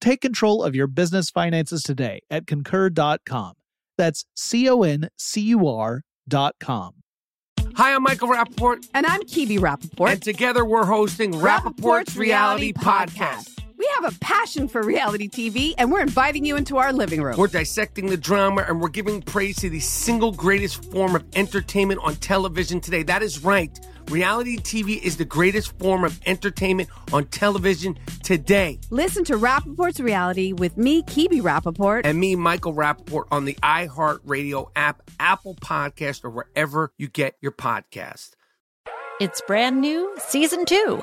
Take control of your business finances today at concur.com. That's C O N C U R.com. Hi, I'm Michael Rapaport. And I'm Kibi Rapaport. And together we're hosting Rapaport's, Rapaport's Reality, Reality Podcast. We have a passion for reality TV, and we're inviting you into our living room. We're dissecting the drama, and we're giving praise to the single greatest form of entertainment on television today. That is right. Reality TV is the greatest form of entertainment on television today. Listen to Rapaport's Reality with me, Kibi Rapaport. And me, Michael Rapaport, on the iHeartRadio app, Apple Podcast, or wherever you get your podcast. It's brand new, season two.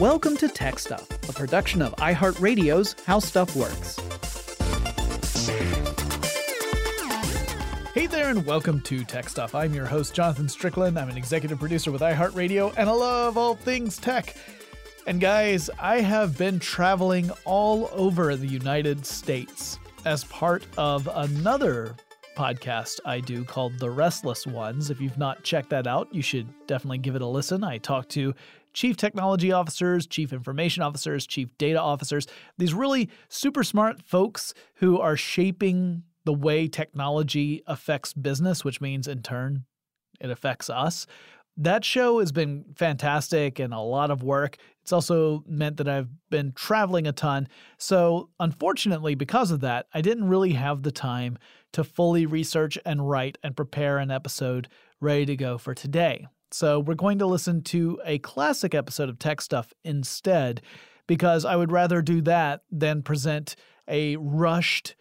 Welcome to Tech Stuff, a production of iHeartRadio's How Stuff Works. Hey there, and welcome to Tech Stuff. I'm your host, Jonathan Strickland. I'm an executive producer with iHeartRadio, and I love all things tech. And guys, I have been traveling all over the United States as part of another podcast I do called The Restless Ones. If you've not checked that out, you should definitely give it a listen. I talk to chief technology officers, chief information officers, chief data officers, these really super smart folks who are shaping the way technology affects business, which means in turn it affects us. That show has been fantastic and a lot of work. It's also meant that I've been traveling a ton. So, unfortunately, because of that, I didn't really have the time to fully research and write and prepare an episode ready to go for today. So we're going to listen to a classic episode of Tech Stuff instead, because I would rather do that than present a rushed,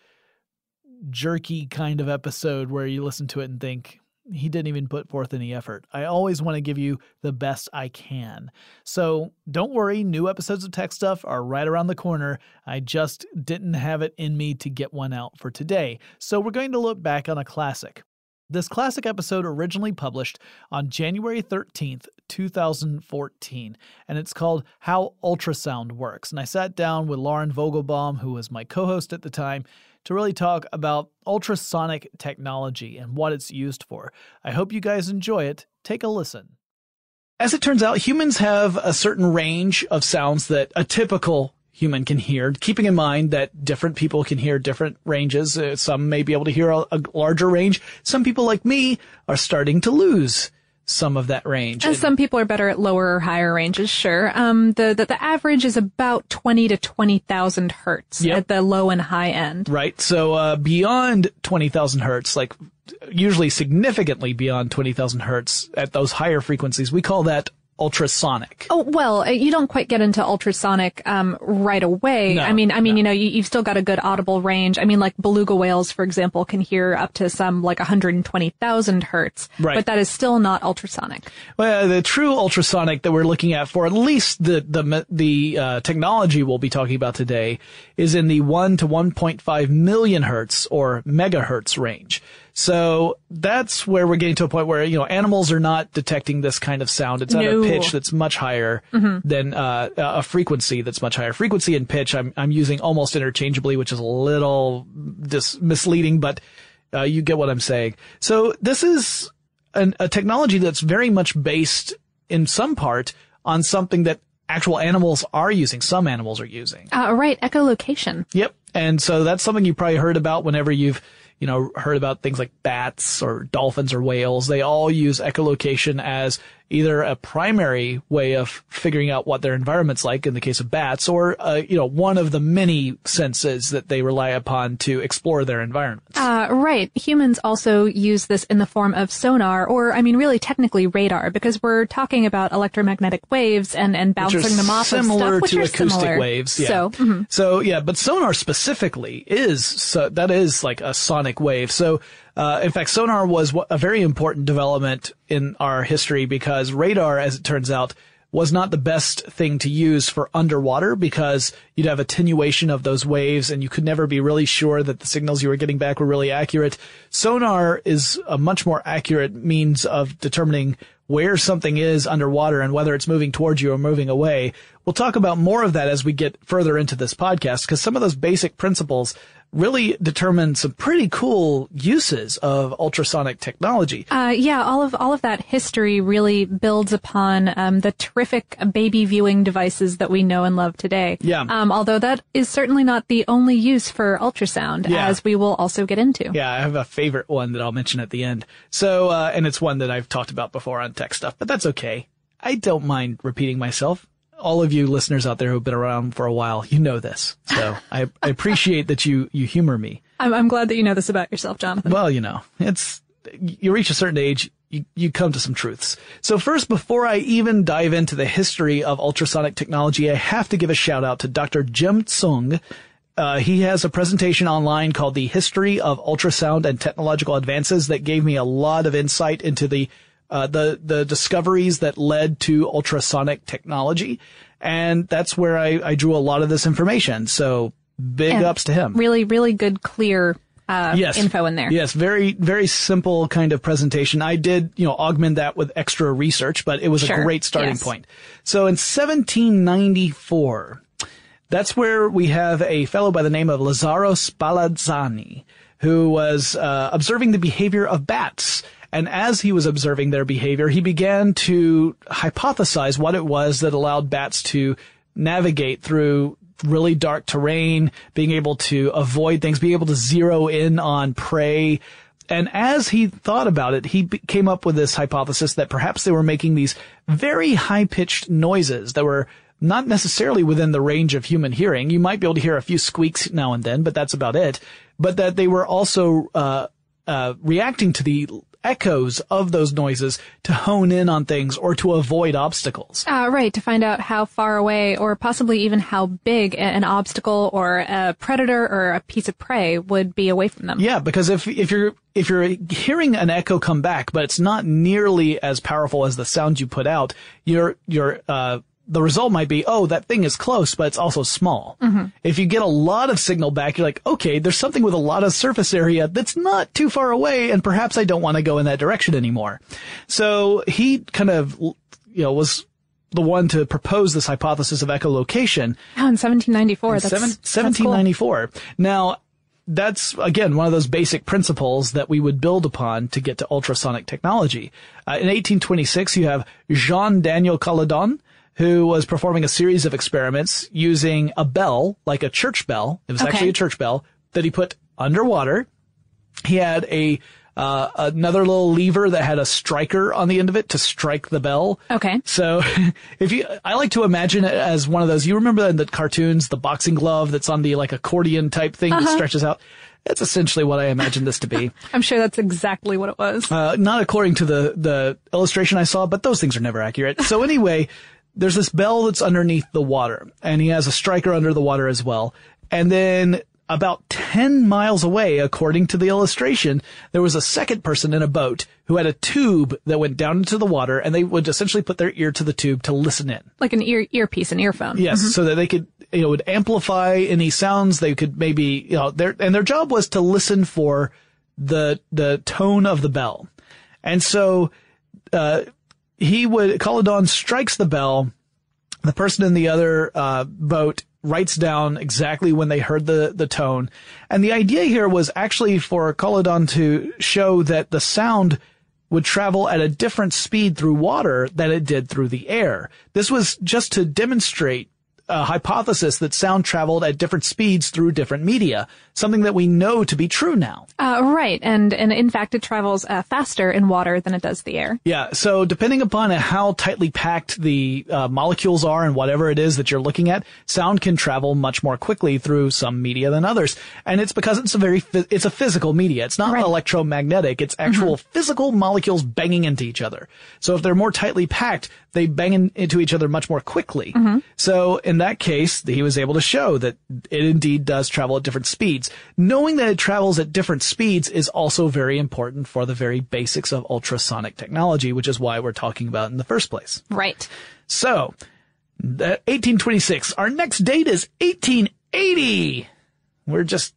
jerky kind of episode where you listen to it and think, he didn't even put forth any effort. I always want to give you the best I can. So don't worry, new episodes of Tech Stuff are right around the corner. I just didn't have it in me to get one out for today. So we're going to look back on a classic. This classic episode originally published on January 13th, 2014, and it's called How Ultrasound Works. And I sat down with Lauren Vogelbaum, who was my co host at the time, to really talk about ultrasonic technology and what it's used for. I hope you guys enjoy it. Take a listen. As it turns out, humans have a certain range of sounds that a typical human can hear, keeping in mind that different people can hear different ranges. Uh, some may be able to hear a, a, larger range. Some people like me are starting to lose some of that range. And, and some people are better at lower or higher ranges, sure. Um, the, the, the average is about 20 to 20,000 hertz yep. at the low and high end. Right. So, uh, beyond 20,000 hertz, like usually significantly beyond 20,000 hertz at those higher frequencies, we call that ultrasonic. Oh well, uh, you don't quite get into ultrasonic um, right away. No, I mean, I mean, no. you know, you, have still got a good audible range. I mean, like beluga whales, for example, can hear up to some like 120,000 hertz, right. but that is still not ultrasonic. Well, the true ultrasonic that we're looking at for at least the the the uh, technology we'll be talking about today is in the one to 1.5 million hertz or megahertz range. So that's where we're getting to a point where, you know, animals are not detecting this kind of sound. It's at No. a pitch that's much higher than, uh, a frequency that's much higher. Frequency and pitch I'm, I'm using almost interchangeably, which is a little dis- misleading, but, uh, you get what I'm saying. So this is an, a technology that's very much based in some part on something that actual animals are using. Some animals are using. Uh, right, echolocation. Yep. And so that's something you probably heard about whenever you've, you know, heard about things like bats or dolphins or whales. They all use echolocation as either a primary way of figuring out what their environment's like in the case of bats or, uh, you know, one of the many senses that they rely upon to explore their environments. Uh, right. Humans also use this in the form of sonar, or I mean, really technically radar, because we're talking about electromagnetic waves and and bouncing them off of stuff, which to are acoustic similar. waves. Yeah. So, mhm. So yeah, but sonar specifically is so that is like a sonic wave. So uh, in fact, sonar was a very important development in our history because radar, as it turns out, was not the best thing to use for underwater because you'd have attenuation of those waves and you could never be really sure that the signals you were getting back were really accurate. Sonar is a much more accurate means of determining where something is underwater and whether it's moving towards you or moving away. We'll talk about more of that as we get further into this podcast because some of those basic principles really determine some pretty cool uses of ultrasonic technology. Uh, yeah, all of all of that history really builds upon um, the terrific baby viewing devices that we know and love today. Yeah. Um, although that is certainly not the only use for ultrasound, Yeah. as we will also get into. Yeah, I have a favorite one that I'll mention at the end. So, uh, and it's one that I've talked about before on tech stuff, but that's okay. I don't mind repeating myself. All of you listeners out there who've been around for a while, you know this. So I, I appreciate that you, you humor me. I'm, I'm glad that you know this about yourself, Jonathan. Well, you know, it's, you reach a certain age, you, you come to some truths. So first, before I even dive into the history of ultrasonic technology, I have to give a shout out to Dr. Jim Tsung. Uh, he has a presentation online called The History of Ultrasound and Technological Advances that gave me a lot of insight into the uh, the the discoveries that led to ultrasonic technology, and that's where I, I drew a lot of this information. So big And ups to him. Really, really good, clear uh, yes. info in there. Yes, very, very simple kind of presentation. I did, you know, augment that with extra research, but it was Sure. a great starting Yes. point. So in 1794, that's where we have a fellow by the name of Lazzaro Spallanzani, who was uh, observing the behavior of bats. And as he was observing their behavior, he began to hypothesize what it was that allowed bats to navigate through really dark terrain, being able to avoid things, being able to zero in on prey. And as he thought about it, he came up with this hypothesis that perhaps they were making these very high pitched noises that were not necessarily within the range of human hearing. You might be able to hear a few squeaks now and then, but that's about it. But that they were also, uh, uh, reacting to the echoes of those noises to hone in on things or to avoid obstacles. Uh, right, to find out how far away or possibly even how big an obstacle or a predator or a piece of prey would be away from them. Yeah, because if if you're if you're hearing an echo come back, but it's not nearly as powerful as the sound you put out, your your uh the result might be, oh, that thing is close, but it's also small. If you get a lot of signal back, you're like, okay, there's something with a lot of surface area that's not too far away, and perhaps I don't want to go in that direction anymore. So he kind of, you know, was the one to propose this hypothesis of echolocation. Oh, in 1794. In That's, seven- that's cool. 1794. Now, that's again one of those basic principles that we would build upon to get to ultrasonic technology. Uh, in 1826, you have Jean Daniel Colladon, who was performing a series of experiments using a bell, like a church bell. It was Okay. actually a church bell that he put underwater. He had a uh, another little lever that had a striker on the end of it to strike the bell. Okay. So if you, I like to imagine it as one of those, you remember in the cartoons, the boxing glove that's on the like accordion type thing Uh-huh. that stretches out? That's essentially what I imagine this to be. I'm sure that's exactly what it was. Uh, not according to the, the illustration I saw, but those things are never accurate. So anyway, there's this bell that's underneath the water and he has a striker under the water as well. And then about 10 miles away, according to the illustration, there was a second person in a boat who had a tube that went down into the water and they would essentially put their ear to the tube to listen in. like an ear earpiece, an earphone. Yes, so that they could, you know, would amplify any sounds. They could maybe, you know, their and their job was to listen for the the tone of the bell. And so uh, he would Colladon strikes the bell. The person in the other uh, boat writes down exactly when they heard the the tone. And the idea here was actually for Colladon to show that the sound would travel at a different speed through water than it did through the air. This was just to demonstrate a hypothesis that sound traveled at different speeds through different media, something that we know to be true now. Uh, right, and and in fact, it travels uh, faster in water than it does the air. Yeah, so depending upon how tightly packed the uh, molecules are and whatever it is that you're looking at, sound can travel much more quickly through some media than others, and it's because it's a very it's a physical media. It's not right. electromagnetic. It's actual mm-hmm. physical molecules banging into each other. So if they're more tightly packed, they bang in, into each other much more quickly. Mm-hmm. So in that case, he was able to show that it indeed does travel at different speeds. Knowing that it travels at different speeds is also very important for the very basics of ultrasonic technology, which is why we're talking about in the first place. Right. So, 1826. Our next date is 1880. We're just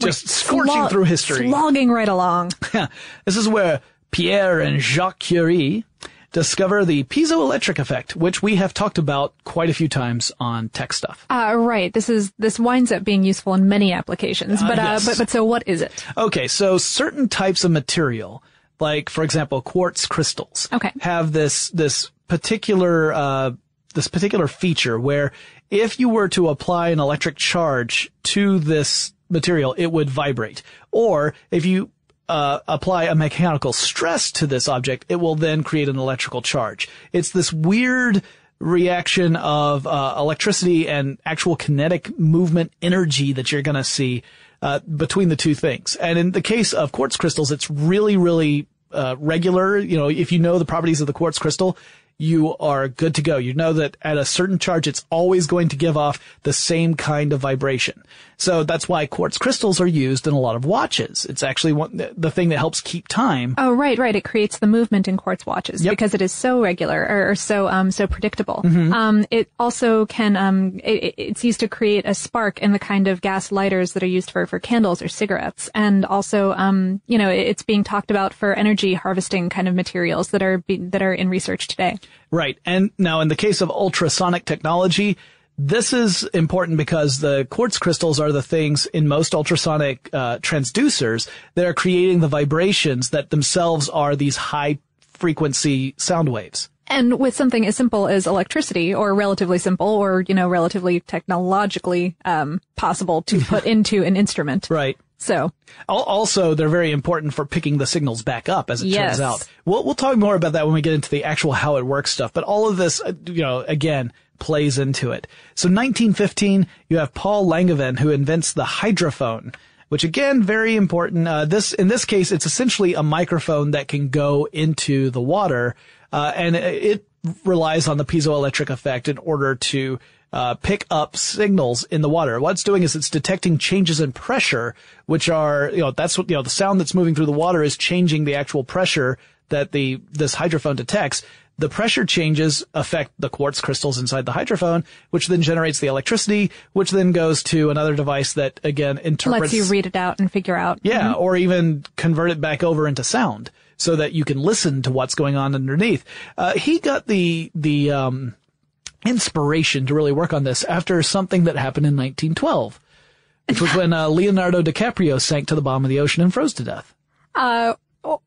just scorching through history. Slogging right along. this is where Pierre and Jacques Curie discover the piezoelectric effect, which we have talked about quite a few times on tech stuff. Uh, right. This is, this winds up being useful in many applications, but, uh, yes. uh, but, but so what is it? Okay. So certain types of material, like, for example, quartz crystals, okay. have this, this particular, uh, this particular feature where if you were to apply an electric charge to this material, it would vibrate. Or if you uh, apply a mechanical stress to this object, it will then create an electrical charge. It's this weird reaction of uh, electricity and actual kinetic movement energy that you're going to see uh, between the two things. And in the case of quartz crystals, it's really, really uh, regular. You know, if you know the properties of the quartz crystal, you are good to go. You know that at a certain charge, it's always going to give off the same kind of vibration. So that's why quartz crystals are used in a lot of watches. It's actually one, the thing that helps keep time. Oh, right, right. It creates the movement in quartz watches yep. because it is so regular or, or so, um, so predictable. Mm-hmm. Um, it also can, um, it, it's used to create a spark in the kind of gas lighters that are used for, for candles or cigarettes. And also, um, you know, it's being talked about for energy harvesting kind of materials that are, be, that are in research today. Right. And now in the case of ultrasonic technology, this is important because the quartz crystals are the things in most ultrasonic uh, transducers that are creating the vibrations that themselves are these high frequency sound waves. And with something as simple as electricity, or relatively simple, or you know, relatively technologically um, possible to put into an instrument, right? So, also they're very important for picking the signals back up, as it yes. turns out. We'll we'll talk more about that when we get into the actual how it works stuff. But all of this, uh, you know, again, plays into it. So 1915, you have Paul Langevin who invents the hydrophone, which again, very important. Uh, this, in this case, it's essentially a microphone that can go into the water, uh, and it relies on the piezoelectric effect in order to uh, pick up signals in the water. What it's doing is it's detecting changes in pressure, which are, you know, that's what, you know, the sound that's moving through the water is changing the actual pressure that the, this hydrophone detects. The pressure changes affect the quartz crystals inside the hydrophone, which then generates the electricity, which then goes to another device that again interprets. Lets you read it out and figure out. Yeah, mm-hmm. or even convert it back over into sound so that you can listen to what's going on underneath. Uh, he got the, the, um, inspiration to really work on this after something that happened in 1912, which was when uh, Leonardo DiCaprio sank to the bottom of the ocean and froze to death. Uh,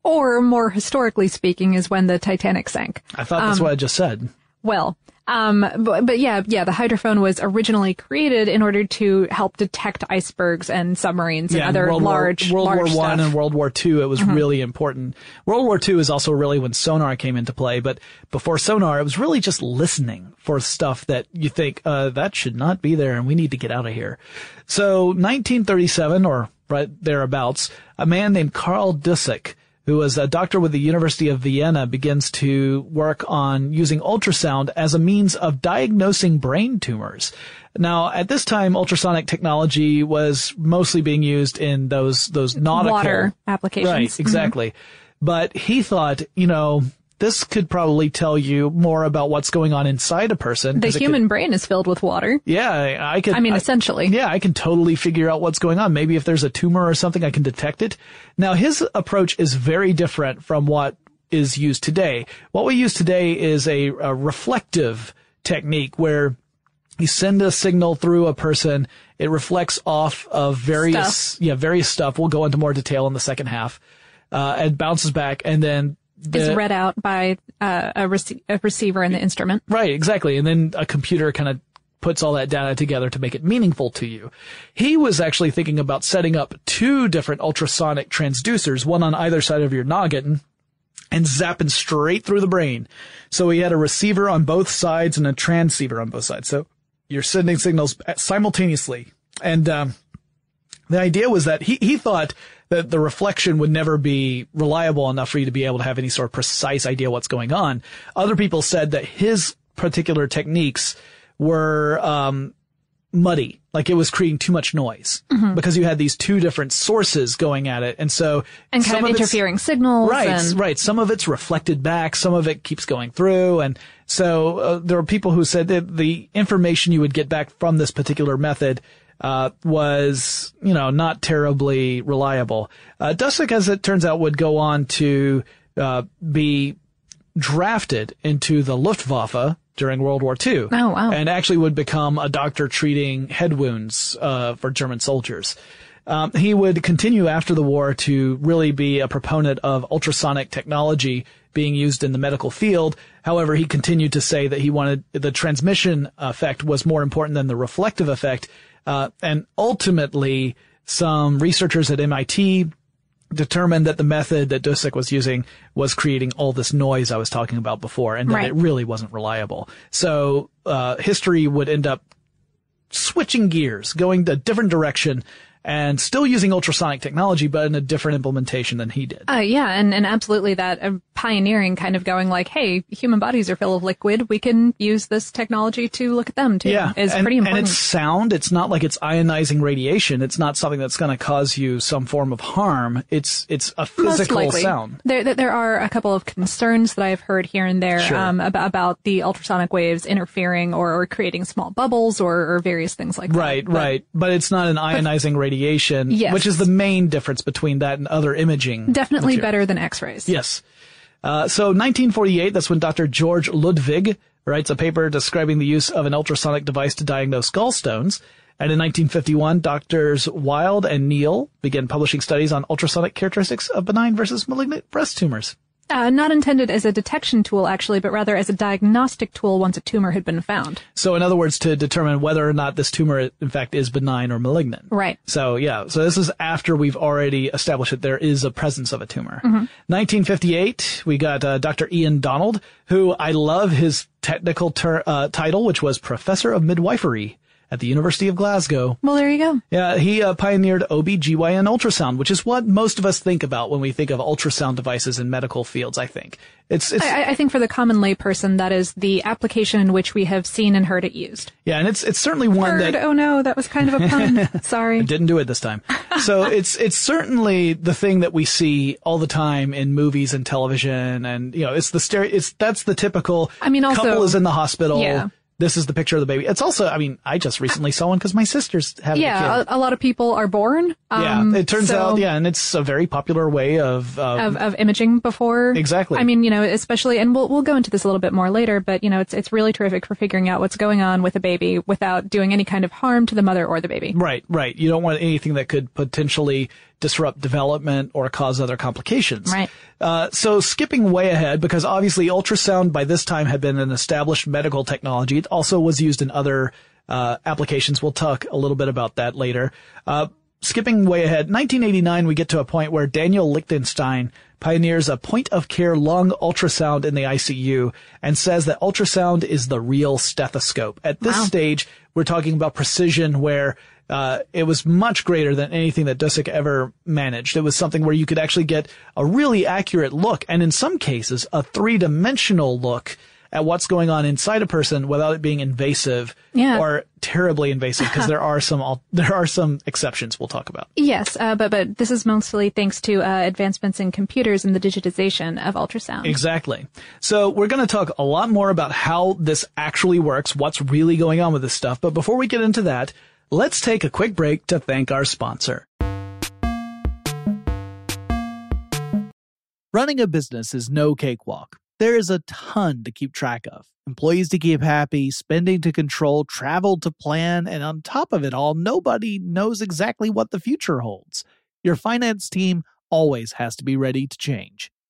or more historically speaking, is when the Titanic sank. I thought that's um, what I just said. Well, um, but, but yeah, yeah, the hydrophone was originally created in order to help detect icebergs and submarines yeah, and other World large, War, World large War One and World War Two. It was mm-hmm. really important. World War Two is also really when sonar came into play, but before sonar, it was really just listening for stuff that you think, uh, that should not be there and we need to get out of here. So 1937 or right thereabouts, a man named Karl Dussik who was a doctor with the University of Vienna, begins to work on using ultrasound as a means of diagnosing brain tumors. Now, at this time, ultrasonic technology was mostly being used in those those nautical water applications. Right, exactly. Mm-hmm. But he thought, you know, this could probably tell you more about what's going on inside a person. The human could- brain is filled with water. yeah, I, I could. I mean, essentially. Yeah, I can totally figure out what's going on. Maybe if there's a tumor or something, I can detect it. Now, his approach is very different from what is used today. What we use today is a, a reflective technique where you send a signal through a person. It reflects off of various, Stuff. yeah, various stuff. We'll go into more detail in the second half. Uh, and bounces back and then the, Is read out by uh, a, a receiver in the instrument. Right, exactly. And then a computer kind of puts all that data together to make it meaningful to you. He was actually thinking about setting up two different ultrasonic transducers, one on either side of your noggin, and zapping straight through the brain. So he had a receiver on both sides and a transceiver on both sides. So you're sending signals simultaneously. And, um, the idea was that he, he thought that the reflection would never be reliable enough for you to be able to have any sort of precise idea what's going on. Other people said that his particular techniques were, um, muddy. Like it was creating too much noise because you had these two different sources going at it. And so And kind some of it's- interfering signals. Right, and- right. Some of it's reflected back. Some of it keeps going through. And so uh, there are people who said that the information you would get back from this particular method uh, was, you know, not terribly reliable. Uh, Dussik, as it turns out, would go on to uh, be drafted into the Luftwaffe during World War II. Oh, wow. And actually would become a doctor treating head wounds uh, for German soldiers. Um, he would continue after the war to really be a proponent of ultrasonic technology being used in the medical field. However, he continued to say that he wanted the transmission effect was more important than the reflective effect. Uh, and ultimately, some researchers at MIT determined that the method that Dussik was using was creating all this noise I was talking about before, and that Right. it really wasn't reliable. So uh, history would end up switching gears, going a different direction, and still using ultrasonic technology, but in a different implementation than he did. Uh, yeah, and, and absolutely that uh, pioneering kind of going like, hey, human bodies are full of liquid. We can use this technology to look at them too. yeah, is and, pretty important. And it's sound. It's not like it's ionizing radiation. It's not something that's going to cause you some form of harm. It's it's a physical sound. There, there- are a couple of concerns that I've heard here and there Sure. um, about, about the ultrasonic waves interfering or, or creating small bubbles or, or various things like Right, that. Right, right. But it's not an ionizing radiation, Yes. which is the main difference between that and other imaging. Definitely material. better than X-rays. Yes. Uh, so 1948, that's when Dr. George Ludwig writes a paper describing the use of an ultrasonic device to diagnose gallstones. And in 1951, doctors Wild and Neal began publishing studies on ultrasonic characteristics of benign versus malignant breast tumors. Uh, not intended as a detection tool, actually, but rather as a diagnostic tool once a tumor had been found. So in other words, to determine whether or not this tumor in fact is benign or malignant. Right. So yeah, so this is after we've already established that there is a presence of a tumor. Mm-hmm. 1958, we got uh, Dr. Ian Donald, who I love his technical ter- uh, title, which was Professor of Midwifery at the University of Glasgow. Well, there you go. Yeah, he uh, pioneered OB/GYN ultrasound, which is what most of us think about when we think of ultrasound devices in medical fields. I think it's it's I, I think for the common layperson, that is the application in which we have seen and heard it used. yeah, and it's it's certainly one Heard, that oh no, that was kind of a pun. Sorry. didn't do it this time. So it's it's certainly the thing that we see all the time in movies and television, and you know, it's the stereo. It's that's the typical. I mean, also- couple is in the hospital. Yeah. This is the picture of the baby. It's also, I mean, I just recently saw one because my sister's having a Yeah, kid. a, a lot of people are born. yeah, um, it turns so- out, yeah, and it's a very popular way of, um, Of, of imaging before. Exactly. I mean, you know, especially, and we'll, we'll go into this a little bit more later, but you know, it's, it's really terrific for figuring out what's going on with a baby without doing any kind of harm to the mother or the baby. Right, right. You don't want anything that could potentially disrupt development or cause other complications. Right. Uh, so skipping way ahead, because obviously ultrasound by this time had been an established medical technology. It also was used in other uh, applications. We'll talk a little bit about that later. Uh, skipping way ahead, 1989, we get to a point where Daniel Lichtenstein pioneers a point of care lung ultrasound in the ICU and says that ultrasound is the real stethoscope. At this stage, we're talking about precision where uh, it was much greater than anything that Dussik ever managed. It was something where you could actually get a really accurate look, and in some cases, a three-dimensional look at what's going on inside a person without it being invasive Yeah. or terribly invasive because there are some there are some exceptions we'll talk about. Yes, uh, but but this is mostly thanks to uh, advancements in computers and the digitization of ultrasound. Exactly. So we're going to talk a lot more about how this actually works, what's really going on with this stuff. But before we get into that, let's take a quick break to thank our sponsor. Running a business is no cakewalk. There is a ton to keep track of. Employees to keep happy, spending to control, travel to plan, and on top of it all, nobody knows exactly what the future holds. Your finance team always has to be ready to change.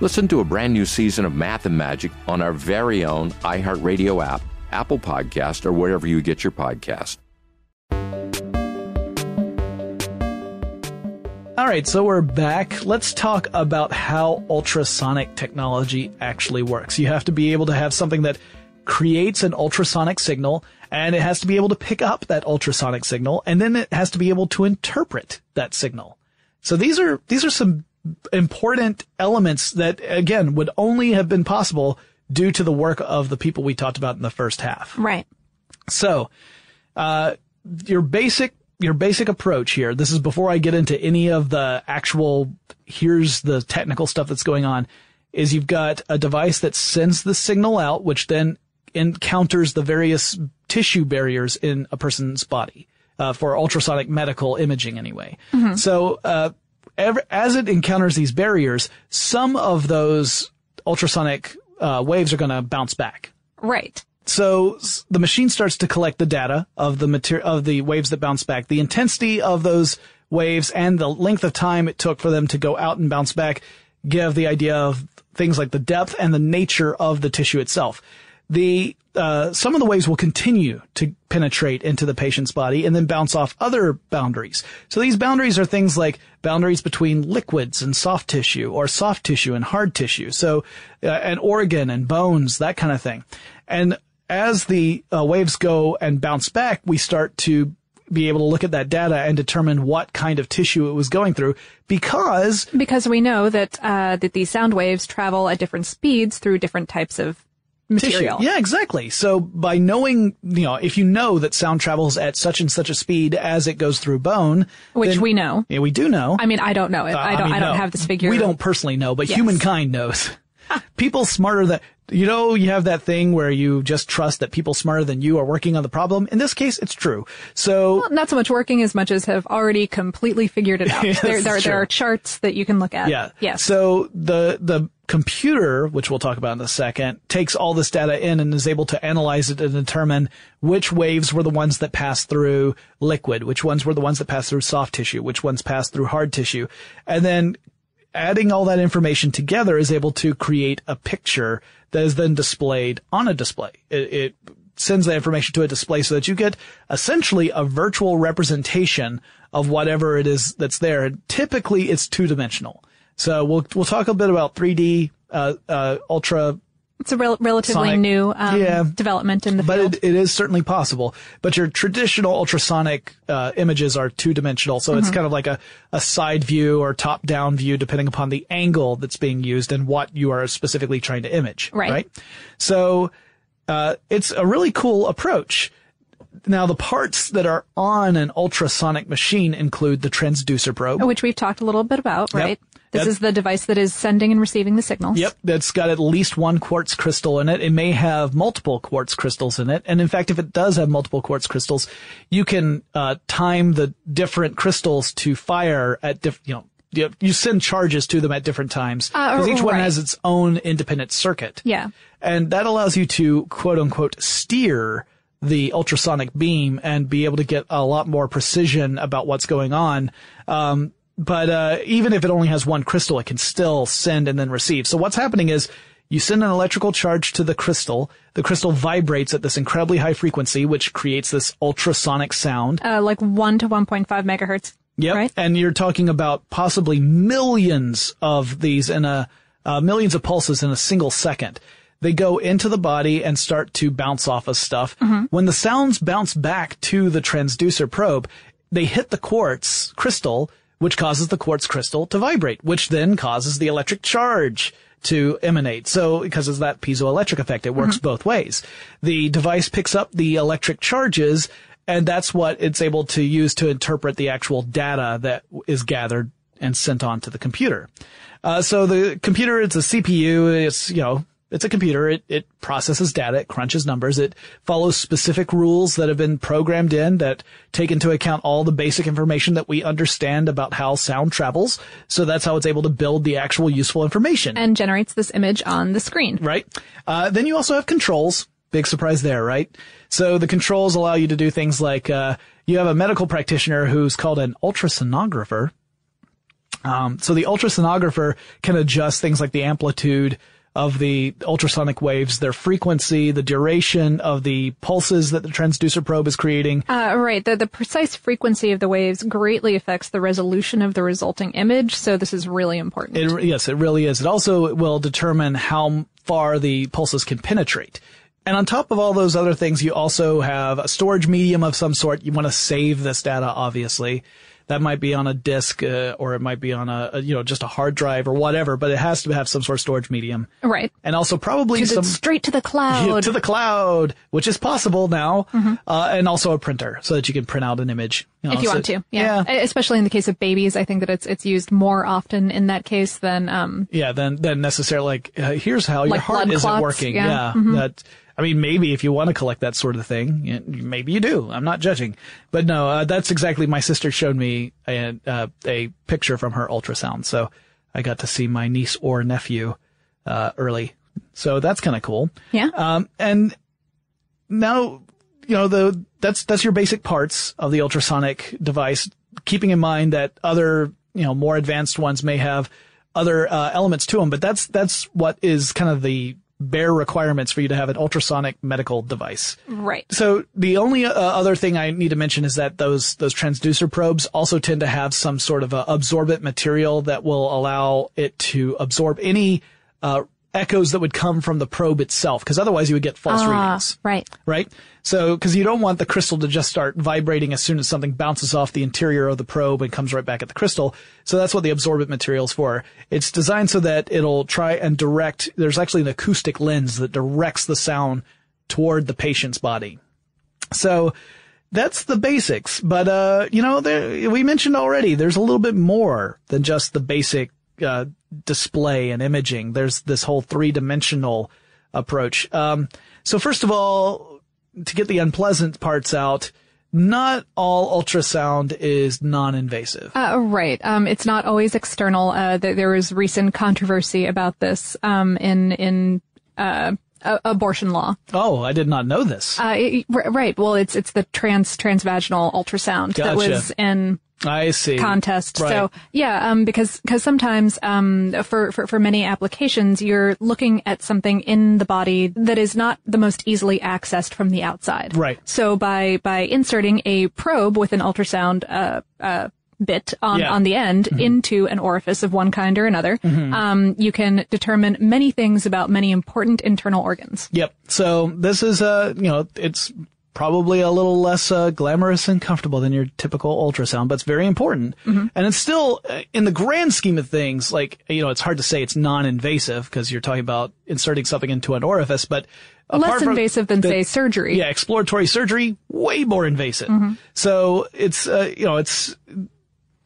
Listen to a brand new season of Math and Magic on our very own iHeartRadio app, Apple Podcast, or wherever you get your podcast. All right, so we're back. Let's talk about how ultrasonic technology actually works. You have to be able to have something that creates an ultrasonic signal and it has to be able to pick up that ultrasonic signal and then it has to be able to interpret that signal. So these are, these are some important elements that again would only have been possible due to the work of the people we talked about in the first half. Right. So, uh, your basic, your basic approach here, this is before I get into any of the actual, here's the technical stuff that's going on, is you've got a device that sends the signal out, which then encounters the various tissue barriers in a person's body, uh, for ultrasonic medical imaging anyway. Mm-hmm. So, uh, As it encounters these barriers, some of those ultrasonic uh, waves are going to bounce back. Right. so the machine starts to collect the data of the material of the waves that bounce back, the intensity of those waves, and the length of time it took for them to go out and bounce back. Give the idea of things like the depth and the nature of the tissue itself. The uh, some of the waves will continue to penetrate into the patient's body and then bounce off other boundaries. So these boundaries are things like boundaries between liquids and soft tissue or soft tissue and hard tissue. So, uh, and organ and bones, that kind of thing. And as the uh, waves go and bounce back, we start to be able to look at that data and determine what kind of tissue it was going through because because we know that uh, that these sound waves travel at different speeds through different types of material. Tissue. Yeah, exactly. So by knowing, you know, if you know that sound travels at such and such a speed as it goes through bone, which then, we know. Yeah, we do know. I mean, I don't know it. Uh, I don't. I, mean, I don't no. have this figure. We don't personally know, but Yes. humankind knows. people smarter than you know. You have that thing where you just trust that people smarter than you are working on the problem. In this case, it's true. So Well, not so much working as much as have already completely figured it out. Yes, there, there, there are charts that you can look at. Yeah. Yes. So the the computer, which we'll talk about in a second, takes all this data in and is able to analyze it and determine which waves were the ones that passed through liquid, which ones were the ones that passed through soft tissue, which ones passed through hard tissue, and then adding all that information together is able to create a picture that is then displayed on a display. It, it sends that information to a display so that you get essentially a virtual representation of whatever it is that's there. And typically it's two dimensional. So we'll, we'll talk a bit about 3D, uh, uh, ultra it's a rel- relatively Sonic. new um, Yeah. development in the but field. it, it is certainly possible. But your traditional ultrasonic uh, images are two dimensional, so it's Mhm. kind of like a, a side view or top down view, depending upon the angle that's being used and what you are specifically trying to image. Right. So uh, it's a really cool approach. Now, the parts that are on an ultrasonic machine include the transducer probe. which we've talked a little bit about, Yep. This That- is the device that is sending and receiving the signals. Yep, that's got at least one quartz crystal in it. It may have multiple quartz crystals in it, and in fact, if it does have multiple quartz crystals, you can uh, time the different crystals to fire at different, you know. You send charges to them at different times Uh, because each one right. has its own independent circuit. Yeah. And that allows you to quote unquote steer the ultrasonic beam and be able to get a lot more precision about what's going on. Um, but, uh, even if it only has one crystal, it can still send and then receive. So what's happening is you send an electrical charge to the crystal. The crystal vibrates at this incredibly high frequency, which creates this ultrasonic sound. Uh, like 1 to 1.5 megahertz. Yep. Right? And you're talking about possibly millions of these in a, uh, millions of pulses in a single second. They go into the body and start to bounce off of stuff. When the sounds bounce back to the transducer probe, they hit the quartz crystal, which causes the quartz crystal to vibrate, which then causes the electric charge to emanate. So because of that piezoelectric effect, it works both ways. The device picks up the electric charges and that's what it's able to use to interpret the actual data that is gathered and sent on to the computer. Uh, so the computer, it's a CPU, it's, you know, it's a computer. It, it processes data. It crunches numbers. It follows specific rules that have been programmed in that take into account all the basic information that we understand about how sound travels. So that's how it's able to build the actual useful information. And generates this image on the screen. Right. Uh, then you also have controls. Big surprise there, right? So the controls allow you to do things like, uh, you have a medical practitioner who's called an ultrasonographer. Um, so the ultrasonographer can adjust things like the amplitude of the ultrasonic waves, their frequency, the duration of the pulses that the transducer probe is creating. Uh, right. The, the precise frequency of the waves greatly affects the resolution of the resulting image, so this is really important. It, yes, it really is. It also will determine how far the pulses can penetrate. And on top of all those other things, you also have a storage medium of some sort. You want to save this data, obviously. That might be on a disk, uh, or it might be on a, a, you know, just a hard drive or whatever, but it has to have some sort of storage medium. right. And also probably some straight to the cloud. Yeah, to the cloud, which is possible now, Mhm. uh, and also a printer so that you can print out an image. you know, if you so- want to, yeah. Especially in the case of babies, I think that it's it's used more often in that case than um, Yeah, than than necessarily like uh, here's how your Like heart isn't clots, working. yeah. Yeah, Mhm. that. I mean, maybe if you want to collect that sort of thing, maybe you do. I'm not judging, but no, uh, that's exactly. My sister showed me a uh, a picture from her ultrasound, so I got to see my niece or nephew uh, early. So that's kind of cool. Yeah. Um, and now, you know, the, that's, that's your basic parts of the ultrasonic device, keeping in mind that other, you know, more advanced ones may have other uh, elements to them, but that's, that's what is kind of the bare requirements for you to have an ultrasonic medical device. Right. So the only uh, other thing I need to mention is that those those transducer probes also tend to have some sort of a absorbent material that will allow it to absorb any uh, echoes that would come from the probe itself, because otherwise you would get false Ah, readings. Right. Right? So, because you don't want the crystal to just start vibrating as soon as something bounces off the interior of the probe and comes right back at the crystal. So that's what the absorbent material is for. It's designed so that it'll try and direct, there's actually an acoustic lens that directs the sound toward the patient's body. So, that's the basics. But, uh, you know, there, we mentioned already, there's a little bit more than just the basic, uh, display and imaging. There's this whole three dimensional approach. Um, so first of all, to get the unpleasant parts out, not all ultrasound is non-invasive. Uh, right. Um, it's not always external. Uh, th- there was recent controversy about this um, in in uh, a- abortion law. Oh, I did not know this. Uh, it- r- right. Well, it's it's the trans transvaginal ultrasound that was in I see. contest. Right. So yeah, um, because because sometimes um, for, for for many applications, you're looking at something in the body that is not the most easily accessed from the outside. Right. So by by inserting a probe with an ultrasound uh, uh, bit on Yeah. on the end Mm-hmm. into an orifice of one kind or another, Mhm. um, you can determine many things about many important internal organs. Yep. So this is, uh, you know, it's probably a little less uh, glamorous and comfortable than your typical ultrasound, but it's very important. Mhm. And it's still, uh, in the grand scheme of things, like, you know, it's hard to say it's non-invasive because you're talking about inserting something into an orifice, but Less invasive than the- say surgery. Yeah, exploratory surgery, way more invasive. Mhm. So it's, uh, you know, it's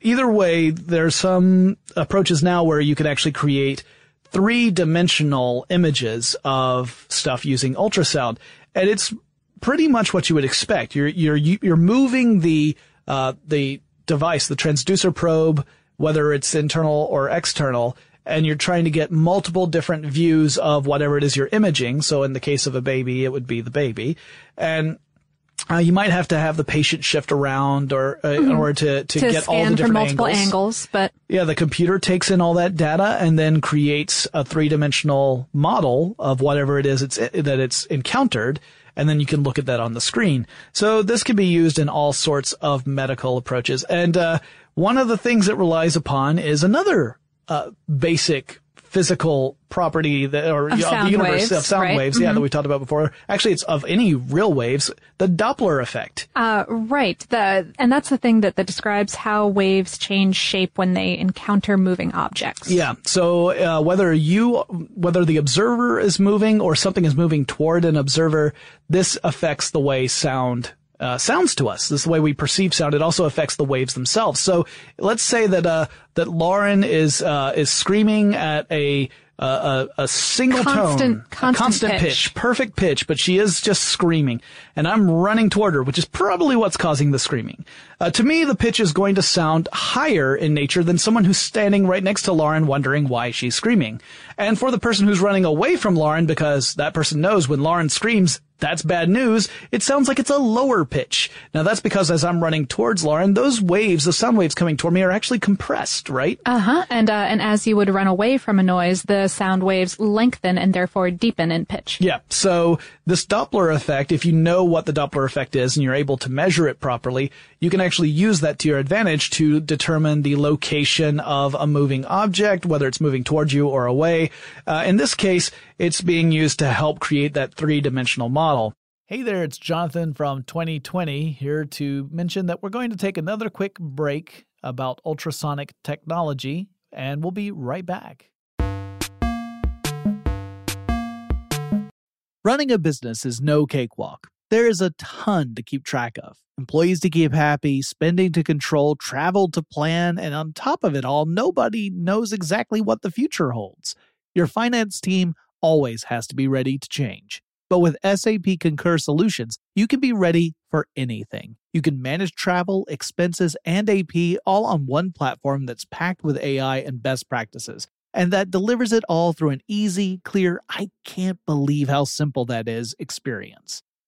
either way, there's some approaches now where you can actually create three dimensional images of stuff using ultrasound. And it's pretty much what you would expect. You're, you're, you're moving the, uh, the device, the transducer probe, whether it's internal or external, and you're trying to get multiple different views of whatever it is you're imaging. So in the case of a baby, it would be the baby. And uh, you might have to have the patient shift around or uh, in Mhm. order to, to, to get all the different multiple angles. angles, but Yeah, the computer takes in all that data and then creates a three-dimensional model of whatever it is it's, that it's encountered, and then you can look at that on the screen. So this can be used in all sorts of medical approaches. And uh, one of the things it relies upon is another uh, basic physical property that, or Of you know, sound the universe waves, of sound right? waves, yeah, Mhm. that we talked about before. Actually, it's of any real waves, the Doppler effect. Uh, right. The, and that's the thing that, that describes how waves change shape when they encounter moving objects. Yeah. So uh, whether you, whether the observer is moving or something is moving toward an observer, this affects the way sound uh, sounds to us. This is the way we perceive sound. It also affects the waves themselves. So let's say that uh, that Lauren is uh, is screaming at a uh, a, a single Constant- tone, constant constant pitch. pitch, perfect pitch, but she is just screaming, and I'm running toward her, which is probably what's causing the screaming. Uh, to me, the pitch is going to sound higher in nature than someone who's standing right next to Lauren, wondering why she's screaming. And for the person who's running away from Lauren, because that person knows when Lauren screams, that's bad news. It sounds like it's a lower pitch. Now that's because as I'm running towards Lauren, those waves, the sound waves coming toward me are actually compressed, right? Uh huh. And uh, and as you would run away from a noise, the sound waves lengthen and therefore deepen in pitch. Yeah. So this Doppler effect, if you know what the Doppler effect is and you're able to measure it properly, you can actually use that to your advantage to determine the location of a moving object, whether it's moving towards you or away. Uh, in this case, it's being used to help create that three-dimensional model. Hey there, it's Jonathan from 2020 here to mention that we're going to take another quick break about ultrasonic technology, and we'll be right back. Running a business is no cakewalk. There is a ton to keep track of employees to keep happy, spending to control, travel to plan, and on top of it all, nobody knows exactly what the future holds. Your finance team always has to be ready to change. But with SAP Concur Solutions, you can be ready for anything. You can manage travel, expenses, and AP all on one platform that's packed with AI and best practices and that delivers it all through an easy, clear, I can't believe how simple that is experience.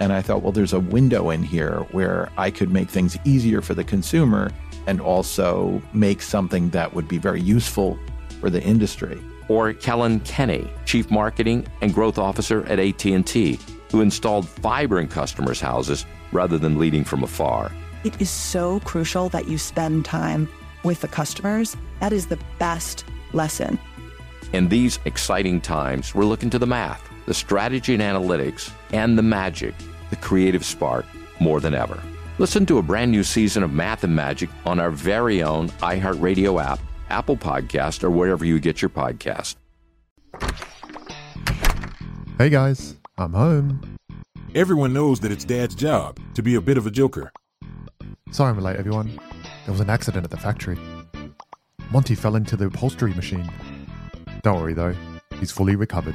And I thought, well, there's a window in here where I could make things easier for the consumer and also make something that would be very useful for the industry. Or Kellyn Kenny, Chief Marketing and Growth Officer at AT&T, who installed fiber in customers' houses rather than leading from afar. It is so crucial that you spend time with the customers. That is the best lesson. In these exciting times, we're looking to the math, the strategy and analytics, and the magic, the creative spark, more than ever. Listen to a brand new season of Math and Magic on our very own iHeartRadio app, Apple Podcast, or wherever you get your podcast. Hey guys, I'm home. Everyone knows that it's Dad's job to be a bit of a joker. Sorry I'm late, everyone. There was an accident at the factory. Monty fell into the upholstery machine. Don't worry though, he's fully recovered.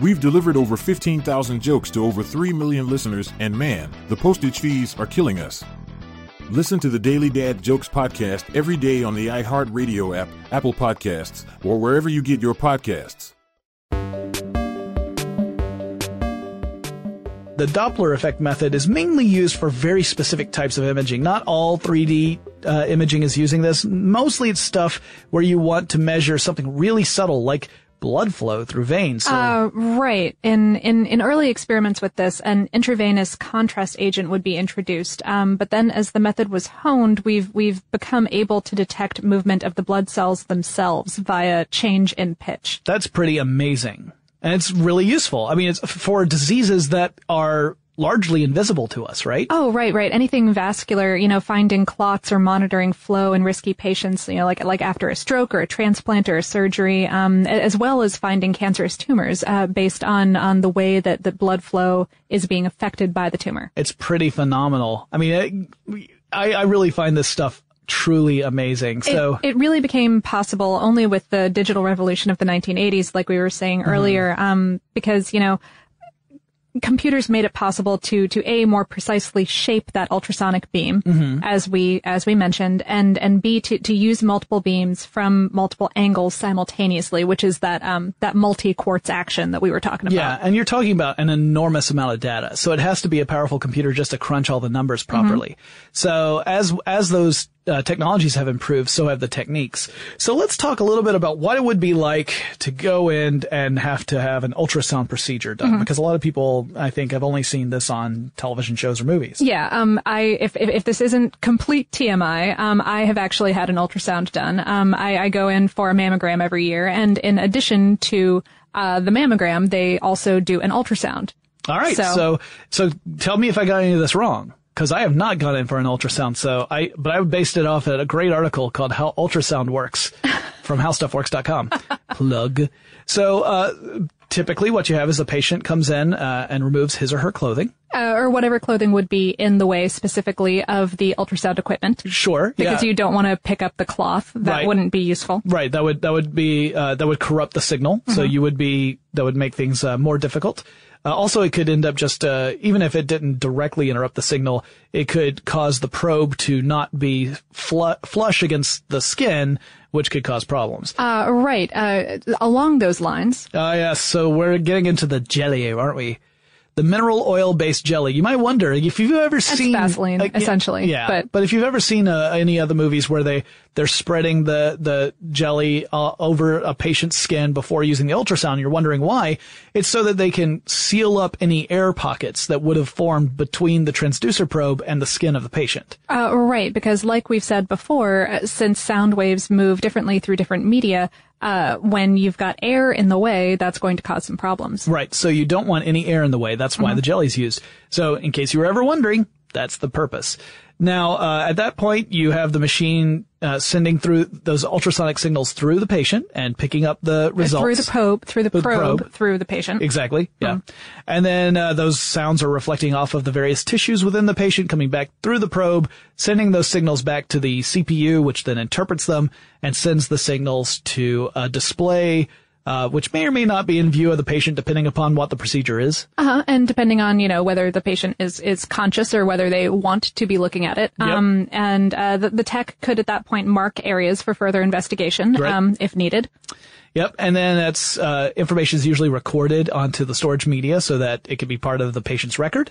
We've delivered over 15,000 jokes to over 3 million listeners, and man, the postage fees are killing us. Listen to the Daily Dad Jokes podcast every day on the iHeartRadio app, Apple Podcasts, or wherever you get your podcasts. The Doppler effect method is mainly used for very specific types of imaging. Not all 3D uh, imaging is using this. Mostly it's stuff where you want to measure something really subtle, like blood flow through veins. So. Uh, right. In, in, in early experiments with this, an intravenous contrast agent would be introduced. Um, but then as the method was honed, we've, we've become able to detect movement of the blood cells themselves via change in pitch. That's pretty amazing. And it's really useful. I mean, it's for diseases that are largely invisible to us, right? Oh, right, right. Anything vascular, you know, finding clots or monitoring flow in risky patients, you know, like like after a stroke or a transplant or a surgery, um, as well as finding cancerous tumors uh, based on on the way that the blood flow is being affected by the tumor. It's pretty phenomenal. I mean, it, I I really find this stuff truly amazing. So it, it, really became possible only with the digital revolution of the 1980s, like we were saying mm-hmm. earlier, um, because you know computers made it possible to to a more precisely shape that ultrasonic beam mm-hmm. as we as we mentioned and and b to to use multiple beams from multiple angles simultaneously which is that um that multi quartz action that we were talking about yeah and you're talking about an enormous amount of data so it has to be a powerful computer just to crunch all the numbers properly mm-hmm. so as as those uh, technologies have improved, so have the techniques. So let's talk a little bit about what it would be like to go in and have to have an ultrasound procedure done, Mhm. because a lot of people, I think, have only seen this on television shows or movies. Yeah, um, I if, if if this isn't complete TMI, um, I have actually had an ultrasound done. Um, I, I go in for a mammogram every year, and in addition to uh, the mammogram, they also do an ultrasound. All right. So, so, tell me if I got any of this wrong. Cause I have not gone in for an ultrasound. So I, but I based it off at a great article called How Ultrasound Works from HowStuffWorks.com. Plug. So, uh, typically what you have is a patient comes in, uh, and removes his or her clothing. Uh, or whatever clothing would be in the way specifically of the ultrasound equipment. Sure. Because yeah. you don't want to pick up the cloth. That Right. wouldn't be useful. Right. That would that would be uh, that would corrupt the signal. So Mhm. you would be that would make things uh, more difficult. Uh, also, it could end up just uh, even if it didn't directly interrupt the signal, it could cause the probe to not be flu- flush against the skin, which could cause problems. Uh, right. Uh, along those lines. Ah, yes. So we're getting into the jelly, aren't we? The mineral oil based jelly. You might wonder if you've ever That's seen Vaseline, essentially, Yeah, but- but if you've ever seen uh, any other movies where they they're spreading the the jelly uh, over a patient's skin before using the ultrasound, you're wondering why. It's so that they can seal up any air pockets that would have formed between the transducer probe and the skin of the patient. Uh, right, because like we've said before, uh, since sound waves move differently through different media, uh, when you've got air in the way, that's going to cause some problems. Right. So you don't want any air in the way. That's why Mhm. the jelly's used. So in case you were ever wondering, that's the purpose. Now, uh, at that point, you have the machine uh, sending through those ultrasonic signals through the patient and picking up the results Through the probe, through the Through the probe, probe. through the patient. Exactly. Yeah. And then uh, those sounds are reflecting off of the various tissues within the patient, coming back through the probe, sending those signals back to the CPU, which then interprets them and sends the signals to a display, uh, which may or may not be in view of the patient, depending upon what the procedure is. Uh-huh. And depending on, you know, whether the patient is, is conscious or whether they want to be looking at it. Yep. Um, and, uh, the, the tech could at that point mark areas for further investigation, Right. um, if needed. Yep, and then that's uh, information is usually recorded onto the storage media so that it can be part of the patient's record,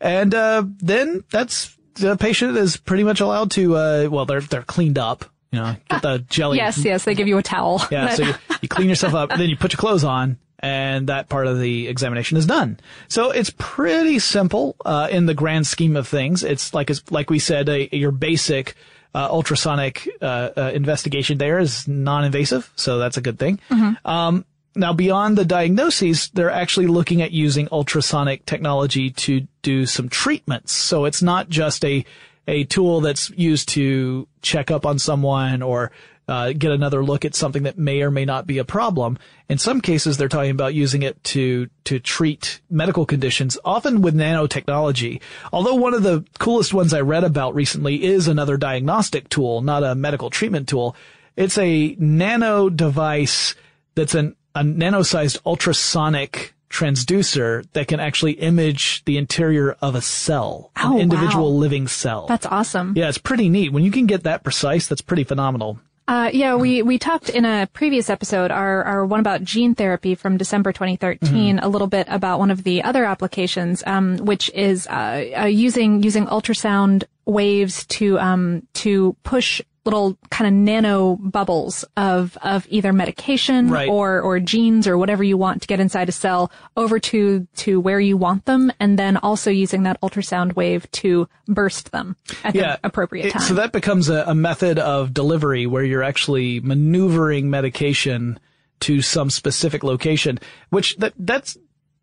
and uh, then that's the patient is pretty much allowed to. Uh, well, they're they're cleaned up. You know, get the jelly. Yes, yes, they give you a towel. Yeah, so you, you clean yourself up, then you put your clothes on, and that part of the examination is done. So it's pretty simple uh, in the grand scheme of things. It's like like we said, a, your basic uh, ultrasonic uh, uh, investigation there is non-invasive, so that's a good thing. Um, now, beyond the diagnoses, they're actually looking at using ultrasonic technology to do some treatments. So it's not just a a tool that's used to check up on someone or uh, get another look at something that may or may not be a problem. In some cases, they're talking about using it to to treat medical conditions, often with nanotechnology. Although one of the coolest ones I read about recently is another diagnostic tool, not a medical treatment tool. It's a nano device that's an a nano-sized ultrasonic transducer that can actually image the interior of a cell, Oh, an individual wow. living cell. That's awesome. Yeah, it's pretty neat. When you can get that precise, that's pretty phenomenal. Uh, yeah, we, we talked in a previous episode, our, our one about gene therapy from December 2013, a little bit about one of the other applications, um, which is, uh, uh, using, using ultrasound waves to, um, to push little kind of nano bubbles of, of either medication Right. or, or genes or whatever you want to get inside a cell over to, to where you want them. And then also using that ultrasound wave to burst them at the appropriate It- time. So that becomes a, a method of delivery where you're actually maneuvering medication to some specific location, which that that's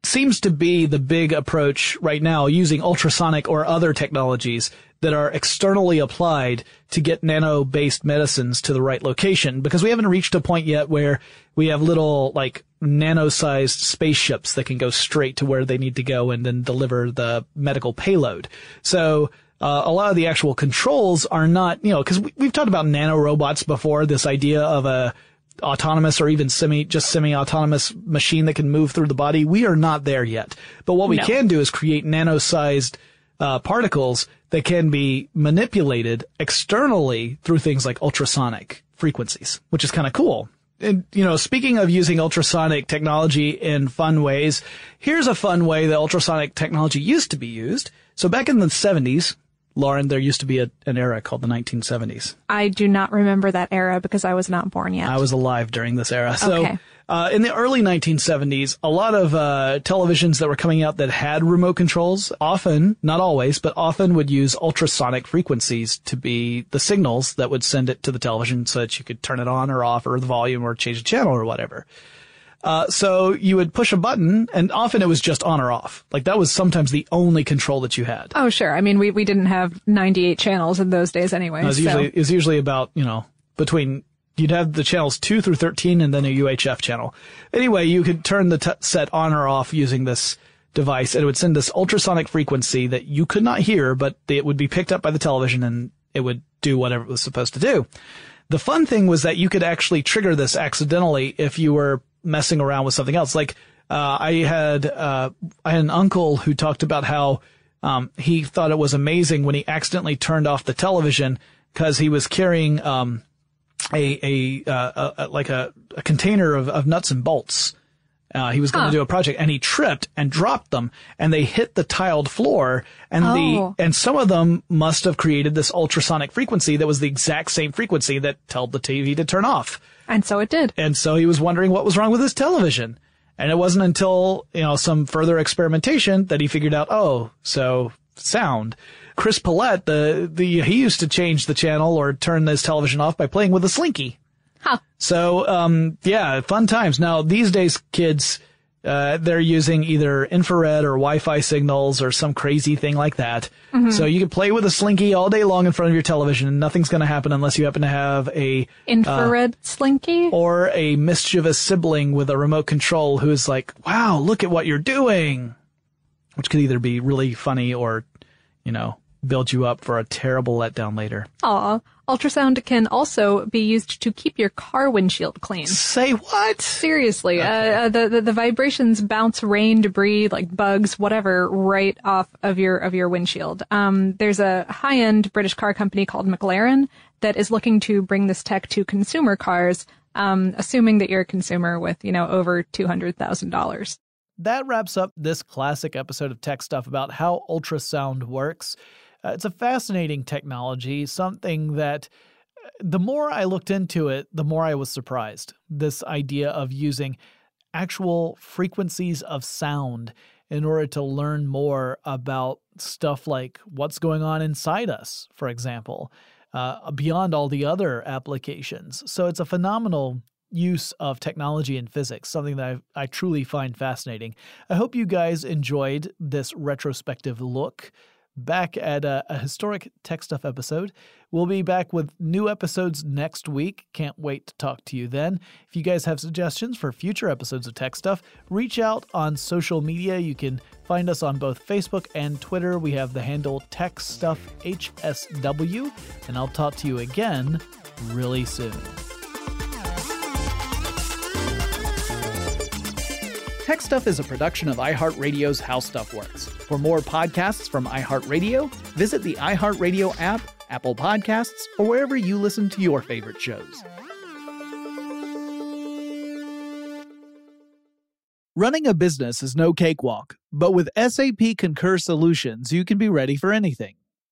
seems to be the big approach right now using ultrasonic or other technologies that are externally applied to get nano based medicines to the right location because we haven't reached a point yet where we have little like nano sized spaceships that can go straight to where they need to go and then deliver the medical payload. So uh, a lot of the actual controls are not, you know, because we, we've talked about nano robots before. This idea of a autonomous or even semi, just semi-autonomous machine that can move through the body. We are not there yet. But what we No. can do is create nano-sized uh, particles that can be manipulated externally through things like ultrasonic frequencies, which is kind of cool. And, you know, speaking of using ultrasonic technology in fun ways, here's a fun way that ultrasonic technology used to be used. So back in the 70s, Lauren, there used to be a, an era called the 1970s. I do not remember that era because I was not born yet. I was alive during this era. So, Okay. Uh, in the early 1970s, a lot of uh, televisions that were coming out that had remote controls, often, not always, but often would use ultrasonic frequencies to be the signals that would send it to the television so that you could turn it on or off or the volume or change the channel or whatever. Uh, so you would push a button and often it was just on or off. Like that was sometimes the only control that you had. Oh, sure. I mean, we, we didn't have 98 channels in those days anyway. No, it's so- usually it's usually about you know between you'd have the channels two through thirteen and then a UHF channel. Anyway, you could turn the t- set on or off using this device, and it would send this ultrasonic frequency that you could not hear, but it would be picked up by the television and it would do whatever it was supposed to do. The fun thing was that you could actually trigger this accidentally if you were messing around with something else. Like uh, I had uh, I had an uncle who talked about how um, he thought it was amazing when he accidentally turned off the television because he was carrying um, a a, uh, a like a, a container of, of nuts and bolts. Uh, he was going to Huh. do a project and he tripped and dropped them and they hit the tiled floor and Oh. the and some of them must have created this ultrasonic frequency that was the exact same frequency that told the TV to turn off. And so it did. And so he was wondering what was wrong with his television. And it wasn't until, you know, some further experimentation that he figured out, oh, so sound. Chris Pollette, the, the, he used to change the channel or turn his television off by playing with a slinky. Huh. So, um, yeah, fun times. Now, these days, kids, uh, they're using either infrared or Wi-Fi signals or some crazy thing like that. Mhm. So you can play with a slinky all day long in front of your television and nothing's going to happen unless you happen to have a uh, Infrared slinky? or a mischievous sibling with a remote control who is like, wow, look at what you're doing. Which could either be really funny or, you know, build you up for a terrible letdown later. Aw. Ultrasound can also be used to keep your car windshield clean. Say what? Seriously. Uh, uh, the, the, the vibrations bounce rain, debris, like bugs, whatever, right off of your, of your windshield. Um, there's a high-end British car company called McLaren that is looking to bring this tech to consumer cars, um, assuming that you're a consumer with, you know, over $200,000. That wraps up this classic episode of Tech Stuff about how ultrasound works. Uh, it's a fascinating technology, something that uh, the more I looked into it, the more I was surprised. This idea of using actual frequencies of sound in order to learn more about stuff like what's going on inside us, for example, uh, beyond all the other applications. So it's a phenomenal use of technology and physics, something that I, I truly find fascinating. I hope you guys enjoyed this retrospective look back at a, a historic tech stuff episode. We'll be back with new episodes next week. Can't wait to talk to you then. If you guys have suggestions for future episodes of Tech Stuff, reach out on social media. You can find us on both Facebook and Twitter. We have the handle Tech Stuff HSW, and I'll talk to you again really soon. Tech Stuff is a production of iHeartRadio's How Stuff Works. For more podcasts from iHeartRadio, visit the iHeartRadio app, Apple Podcasts, or wherever you listen to your favorite shows. Running a business is no cakewalk, but with SAP Concur Solutions, you can be ready for anything.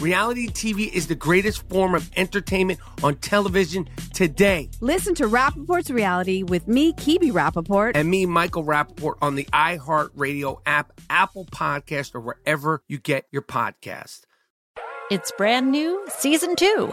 Reality TV is the greatest form of entertainment on television today. Listen to Rapaport's Reality with me, Kebe Rapaport. And me, Michael Rapaport, on the iHeartRadio app, Apple Podcast, or wherever you get your podcast. It's brand new, season two.